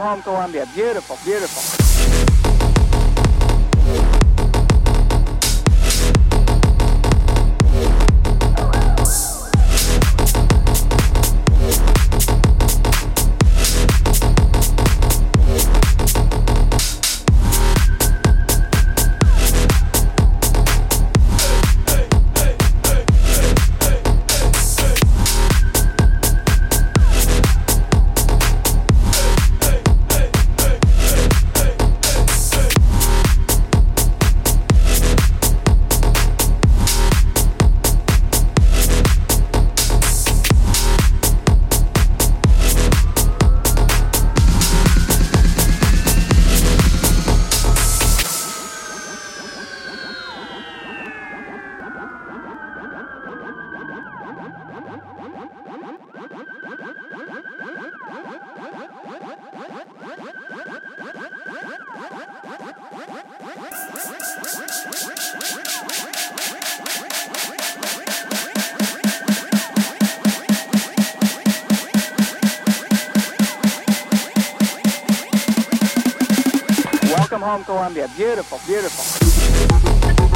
Home, Columbia. Beautiful, beautiful. Home, Columbia. Beautiful, beautiful.